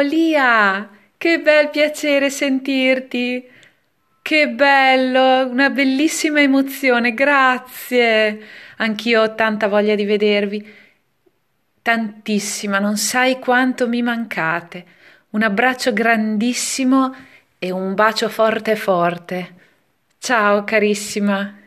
Ciao Lia, che bel piacere sentirti. Che bello, una bellissima emozione, grazie. Anch'io ho tanta voglia di vedervi. Tantissima, non sai quanto mi mancate. Un abbraccio grandissimo e un bacio forte forte. Ciao carissima.